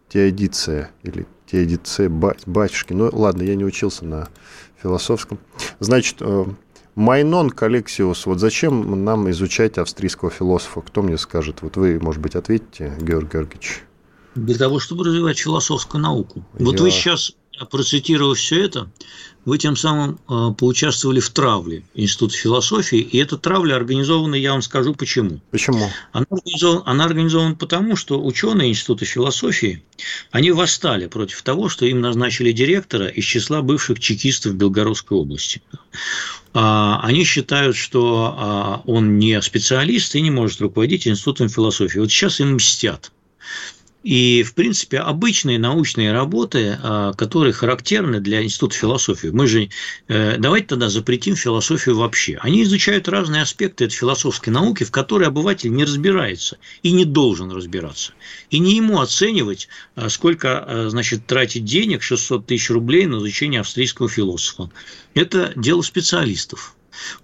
[SPEAKER 2] теодиция» или теодиция батюшки. Ну, ладно, я не учился на философском. Значит, э, Майнон Калексиус, вот зачем нам изучать австрийского философа? Кто мне скажет? Вот вы, может быть, ответите, Георгий Георгиевич.
[SPEAKER 3] Для того, чтобы развивать философскую науку. Я... Вот вы сейчас, процитировав все это, вы тем самым э, поучаствовали в травле Института философии, и эта травля организована, я вам скажу почему.
[SPEAKER 2] Почему?
[SPEAKER 3] Она организована, она организована потому, что ученые Института философии, они восстали против того, что им назначили директора из числа бывших чекистов Белгородской области. А, они считают, что а, он не специалист и не может руководить Институтом философии. Вот сейчас им мстят. И, в принципе, обычные научные работы, а, которые характерны для Института философии, мы же э, давайте тогда запретим философию вообще. Они изучают разные аспекты этой философской науки, в которой обыватель не разбирается и не должен разбираться. И не ему оценивать, а, сколько а, значит, тратить денег, 600 тысяч рублей на изучение австрийского философа. Это дело специалистов.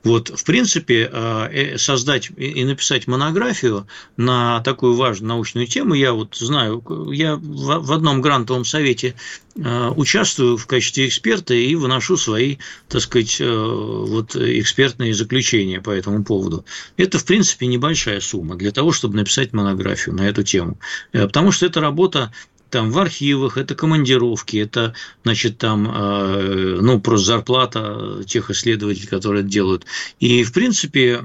[SPEAKER 3] Вот, в принципе, э, э, создать и написать монографию на такую важную научную тему, я вот знаю, я в одном грантовом совете э, участвую в качестве эксперта и выношу свои, так сказать, вот экспертные заключения по этому поводу. Это, в принципе, небольшая сумма для того, чтобы написать монографию на эту тему. Потому что эта работа там в архивах, это командировки, это, значит, там, э, ну, просто зарплата тех исследователей, которые это делают. И, в принципе,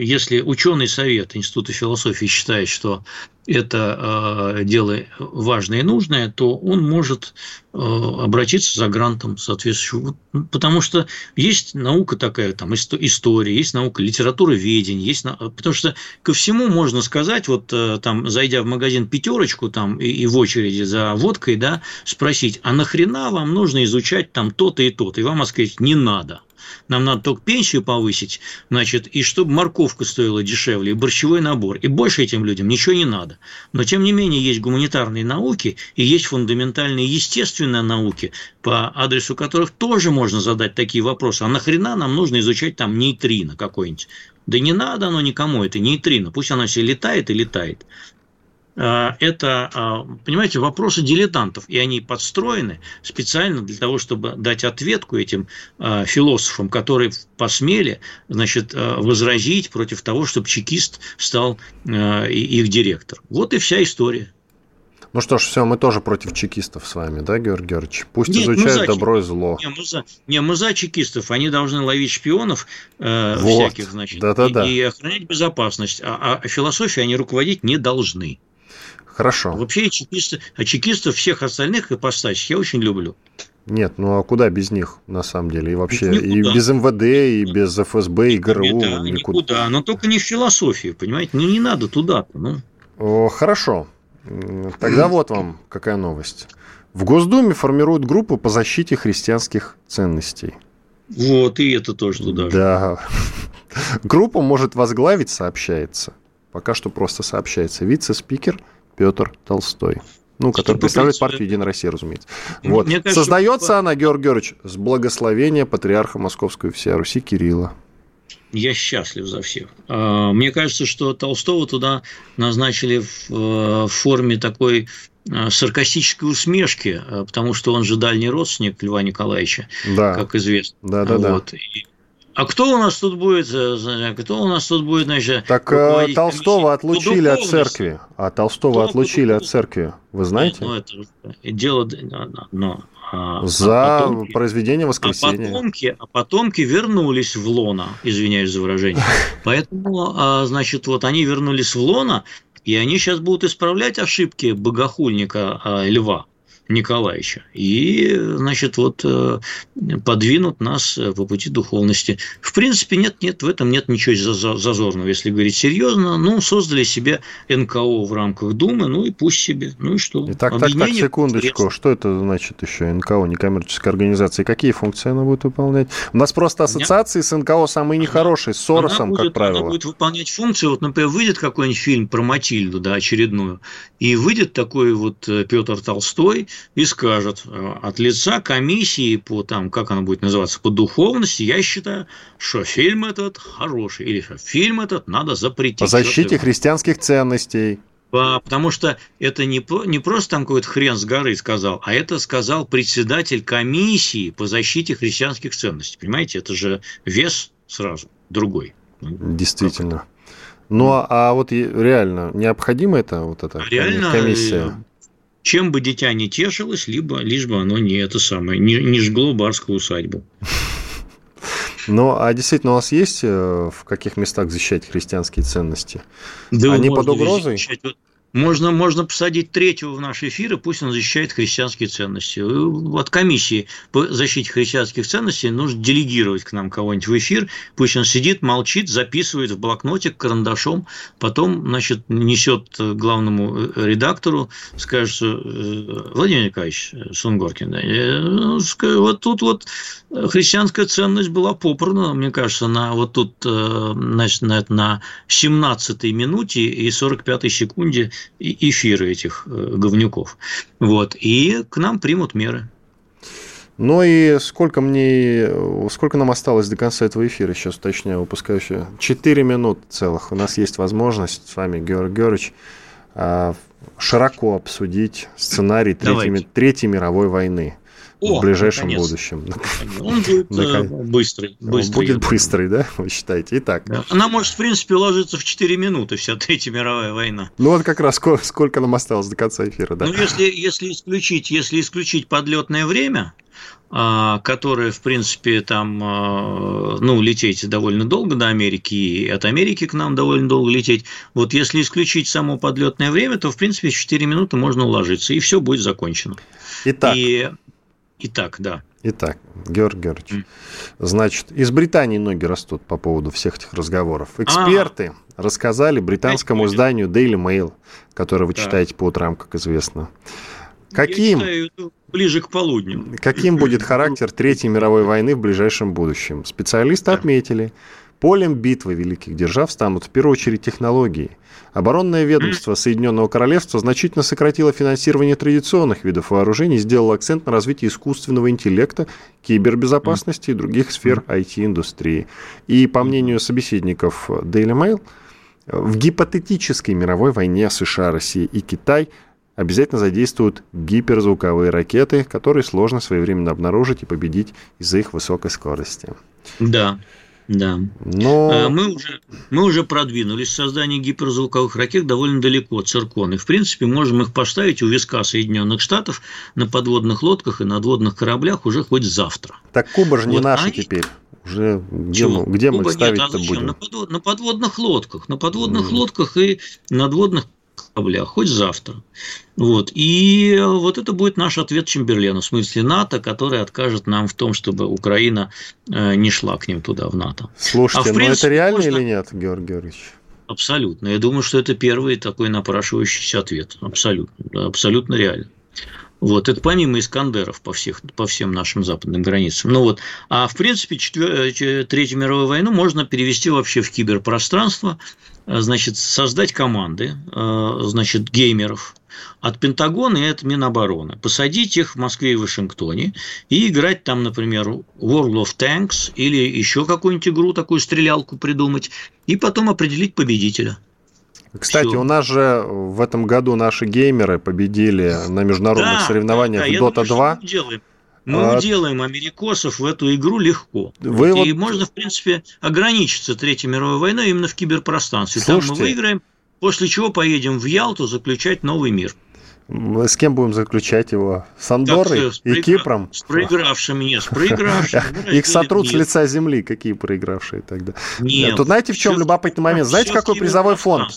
[SPEAKER 3] если ученый совет Института философии считает, что это э, дело важное и нужное, то он может э, обратиться за грантом соответствующего. Потому что есть наука такая, там, история, есть наука литературы ведения, есть, потому что ко всему можно сказать, вот э, там, зайдя в магазин пятерочку там, и, и в очереди за водкой, да, спросить, а нахрена вам нужно изучать там то-то и то-то? И вам сказать, не надо нам надо только пенсию повысить, значит, и чтобы морковка стоила дешевле, и борщевой набор. И больше этим людям ничего не надо. Но, тем не менее, есть гуманитарные науки и есть фундаментальные естественные науки, по адресу которых тоже можно задать такие вопросы. А нахрена нам нужно изучать там нейтрино какой-нибудь? Да не надо оно никому, это нейтрино. Пусть оно все летает и летает. А, это, а, понимаете, вопросы дилетантов, и они подстроены специально для того, чтобы дать ответку этим а, философам, которые посмели, значит, возразить против того, чтобы чекист стал их директором. Вот и вся история.
[SPEAKER 2] Ну что ж, все, мы тоже против чекистов с вами, да, Георгий Георгиевич? Пусть Нет, изучают добро и зло.
[SPEAKER 3] Не мы, за, не, мы за чекистов. Они должны ловить шпионов э, вот. всяких, значит, да -да -да. И, и охранять безопасность. А, а философией они руководить не должны.
[SPEAKER 2] Хорошо.
[SPEAKER 3] Вообще чекисты, а чекистов всех остальных ипостасей я очень люблю.
[SPEAKER 2] Нет, ну а куда без них, на самом деле? И вообще, никуда. и без МВД, и без ФСБ, и ГРУ.
[SPEAKER 3] Да, никуда. никуда. Но только не в философию, понимаете? Ну, не надо туда-то. Ну.
[SPEAKER 2] О, хорошо. Тогда вот вам какая новость. В Госдуме формируют группу по защите христианских ценностей.
[SPEAKER 3] Вот, и это тоже туда.
[SPEAKER 2] Да. Группу может возглавить, сообщается. Пока что просто сообщается. Вице-спикер Петр Толстой. Ну, который Чтобы представляет партию Единая Россия, разумеется. Вот. Кажется, Создается что... она, Георгий Георгиевич, с благословения патриарха Московской всей Руси Кирилла.
[SPEAKER 3] Я счастлив за всех. А, мне кажется, что Толстого туда назначили в э, форме такой э, саркастической усмешки, э, потому что он же дальний родственник Льва Николаевича, да. как известно.
[SPEAKER 2] Да, да, вот. да.
[SPEAKER 3] А кто у нас тут будет, кто у нас тут будет, значит,
[SPEAKER 2] Так э, Толстого отлучили от церкви. А Толстого отлучили от церкви. Вы знаете? Ну,
[SPEAKER 3] это дело... Но,
[SPEAKER 2] а, за а потомки, произведение воскресения.
[SPEAKER 3] А потомки, а потомки вернулись в лона, извиняюсь за выражение. Поэтому, а, значит, вот они вернулись в лона, и они сейчас будут исправлять ошибки богохульника Льва. Николаевича. И, значит, вот э, подвинут нас э, по пути духовности. В принципе, нет, нет, в этом нет ничего зазорного, если говорить серьезно. Ну, создали себе НКО в рамках Думы, ну и пусть себе. Ну и что?
[SPEAKER 2] Так, так, так, секундочку. Что это значит еще НКО, некоммерческая организация? Какие функции она будет выполнять? У нас просто ассоциации с НКО самые нехорошие, с Соросом, будет, как правило. Она
[SPEAKER 3] будет выполнять функции. Вот, например, выйдет какой-нибудь фильм про Матильду, да, очередную, и выйдет такой вот э, Петр Толстой, и скажет э, от лица комиссии по там, как она будет называться, по духовности, я считаю, что фильм этот хороший, или что фильм этот надо запретить. По
[SPEAKER 2] защите христианских ценностей.
[SPEAKER 3] Потому что это не, не просто там какой-то хрен с горы сказал, а это сказал председатель комиссии по защите христианских ценностей. Понимаете, это же вес сразу другой.
[SPEAKER 2] Действительно. Ну, а, а вот реально необходимо это вот эта реально, комиссия?
[SPEAKER 3] Чем бы дитя не тешилось, либо лишь бы оно не это самое, не, не жгло барскую усадьбу.
[SPEAKER 2] Ну, а действительно, у нас есть э, в каких местах защищать христианские ценности? Да Они под угрозой? Защищать.
[SPEAKER 3] Можно, можно посадить третьего в наш эфир, и пусть он защищает христианские ценности. От комиссии по защите христианских ценностей нужно делегировать к нам кого-нибудь в эфир. Пусть он сидит, молчит, записывает в блокнотик карандашом, потом, значит, несет главному редактору, скажет, э, Владимир Николаевич Сунгоркин, да, ну, вот тут вот христианская ценность была попрана, мне кажется, на вот тут, э, значит, на, на 17-й минуте и 45-й секунде эфиры этих э, говнюков. Вот. И к нам примут меры.
[SPEAKER 2] Ну и сколько мне, сколько нам осталось до конца этого эфира, сейчас уточняю, выпускающего? Четыре минут целых. У нас есть возможность с вами, Георгий Георгиевич, а, широко обсудить сценарий Третьей, Третьей мировой войны. О, в ближайшем наконец. будущем.
[SPEAKER 3] Он будет. Э, быстрый,
[SPEAKER 2] быстрый. Будет быстрый, да, вы считаете? Итак. Да.
[SPEAKER 3] Она может, в принципе, ложиться в 4 минуты, вся Третья мировая война.
[SPEAKER 2] Ну вот как раз сколько, сколько нам осталось до конца эфира, да?
[SPEAKER 3] Ну, если, если, исключить, если исключить подлетное время, а, которое, в принципе, там, а, ну, лететь довольно долго до Америки, и от Америки к нам довольно долго лететь. Вот если исключить само подлетное время, то, в принципе, в 4 минуты можно уложиться, и все будет закончено.
[SPEAKER 2] Итак. И
[SPEAKER 3] Итак, да.
[SPEAKER 2] Итак, Георгий Георгиевич, mm. значит, из Британии ноги растут по поводу всех этих разговоров. Эксперты а рассказали британскому изданию Daily Mail, которое вы да. читаете по утрам, как известно. Каким,
[SPEAKER 3] читаю, ближе к полудню.
[SPEAKER 2] Каким будет характер Третьей мировой войны в ближайшем будущем? Специалисты да. отметили, полем битвы великих держав станут в первую очередь технологии – Оборонное ведомство Соединенного Королевства значительно сократило финансирование традиционных видов вооружений, сделало акцент на развитии искусственного интеллекта, кибербезопасности и других сфер IT-индустрии. И, по мнению собеседников Daily Mail, в гипотетической мировой войне США, Россия и Китай обязательно задействуют гиперзвуковые ракеты, которые сложно своевременно обнаружить и победить из-за их высокой скорости.
[SPEAKER 3] Да, да. Но... Э, мы, уже, мы уже продвинулись в создании гиперзвуковых ракет довольно далеко от циркон. И, в принципе, можем их поставить у виска Соединенных Штатов на подводных лодках и надводных кораблях уже хоть завтра.
[SPEAKER 2] Так Куба же не вот наша они... теперь. Уже где мы, где Куба мы ставить-то будем?
[SPEAKER 3] На, подвод, на подводных лодках. На подводных mm. лодках и надводных кораблях, хоть завтра. Вот. И вот это будет наш ответ Чемберлену, в смысле НАТО, который откажет нам в том, чтобы Украина э, не шла к ним туда, в НАТО.
[SPEAKER 2] Слушайте, а но это реально можно... или нет, Георгий Георгиевич?
[SPEAKER 3] Абсолютно. Я думаю, что это первый такой напрашивающийся ответ. Абсолютно. Абсолютно реально. Вот, это помимо Искандеров по, всех, по всем нашим западным границам. Ну вот, а в принципе четвер... Э, Третью мировую войну можно перевести вообще в киберпространство, значит, создать команды, э, значит, геймеров от Пентагона и от Минобороны. Посадить их в Москве и Вашингтоне и играть там, например, World of Tanks или еще какую-нибудь игру, такую стрелялку придумать, и потом определить победителя.
[SPEAKER 2] Кстати, Все. у нас же в этом году наши геймеры победили на международных да, соревнованиях да, да. Dota думаю, 2.
[SPEAKER 3] Мы делаем. Мы а... уделаем америкосов в эту игру легко. Вы вот... И можно, в принципе, ограничиться Третьей мировой войной именно в киберпространстве. Слушайте... Там мы выиграем, после чего поедем в Ялту заключать новый мир.
[SPEAKER 2] С кем будем заключать его? С Андорой так, и проигра... Кипром?
[SPEAKER 3] С проигравшими, нет, с проигравшими.
[SPEAKER 2] Их сотрут с лица земли. Какие проигравшие тогда? Нет. Тут знаете, в чем любопытный момент? Знаете, какой призовой фонд?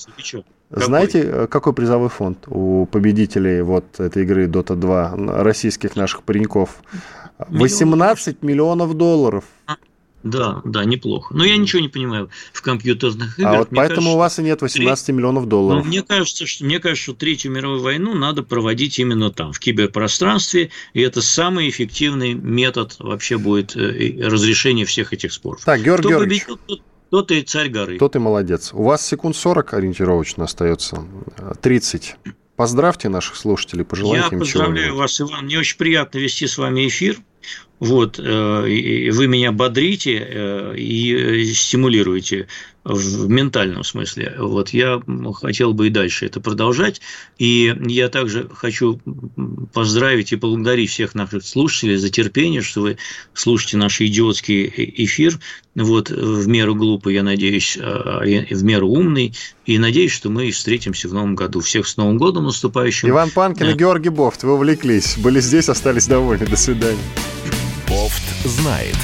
[SPEAKER 2] Знаете, э, какой призовой фонд у победителей вот этой игры Dota 2, российских наших пареньков? 18 миллионов долларов. А,
[SPEAKER 3] да, да, неплохо. Но я ничего не понимаю в компьютерных
[SPEAKER 2] играх. А вот мне поэтому кажется, у вас и нет 18 три... миллионов долларов.
[SPEAKER 3] Ну, мне кажется, что мне кажется, что Третью мировую войну надо проводить именно там, в киберпространстве, и это самый эффективный метод вообще будет э, разрешения всех этих споров.
[SPEAKER 2] Так, Георгий Кто Георгиевич, победил,
[SPEAKER 3] тот, тот и царь горы.
[SPEAKER 2] Тот и молодец. У вас секунд 40 ориентировочно остается, 30. Поздравьте наших слушателей, пожелайте
[SPEAKER 3] Я им поздравляю вас, Иван. Мне очень приятно вести с вами эфир. Вот, э, вы меня бодрите э, и стимулируете в ментальном смысле. Вот я хотел бы и дальше это продолжать. И я также хочу поздравить и поблагодарить всех наших слушателей за терпение, что вы слушаете наш идиотский эфир. Вот, в меру глупый, я надеюсь, в меру умный. И надеюсь, что мы встретимся в новом году. Всех с Новым годом наступающим.
[SPEAKER 2] Иван Панкин да. и Георгий Бофт, вы увлеклись. Были здесь, остались довольны. До свидания.
[SPEAKER 1] Знает.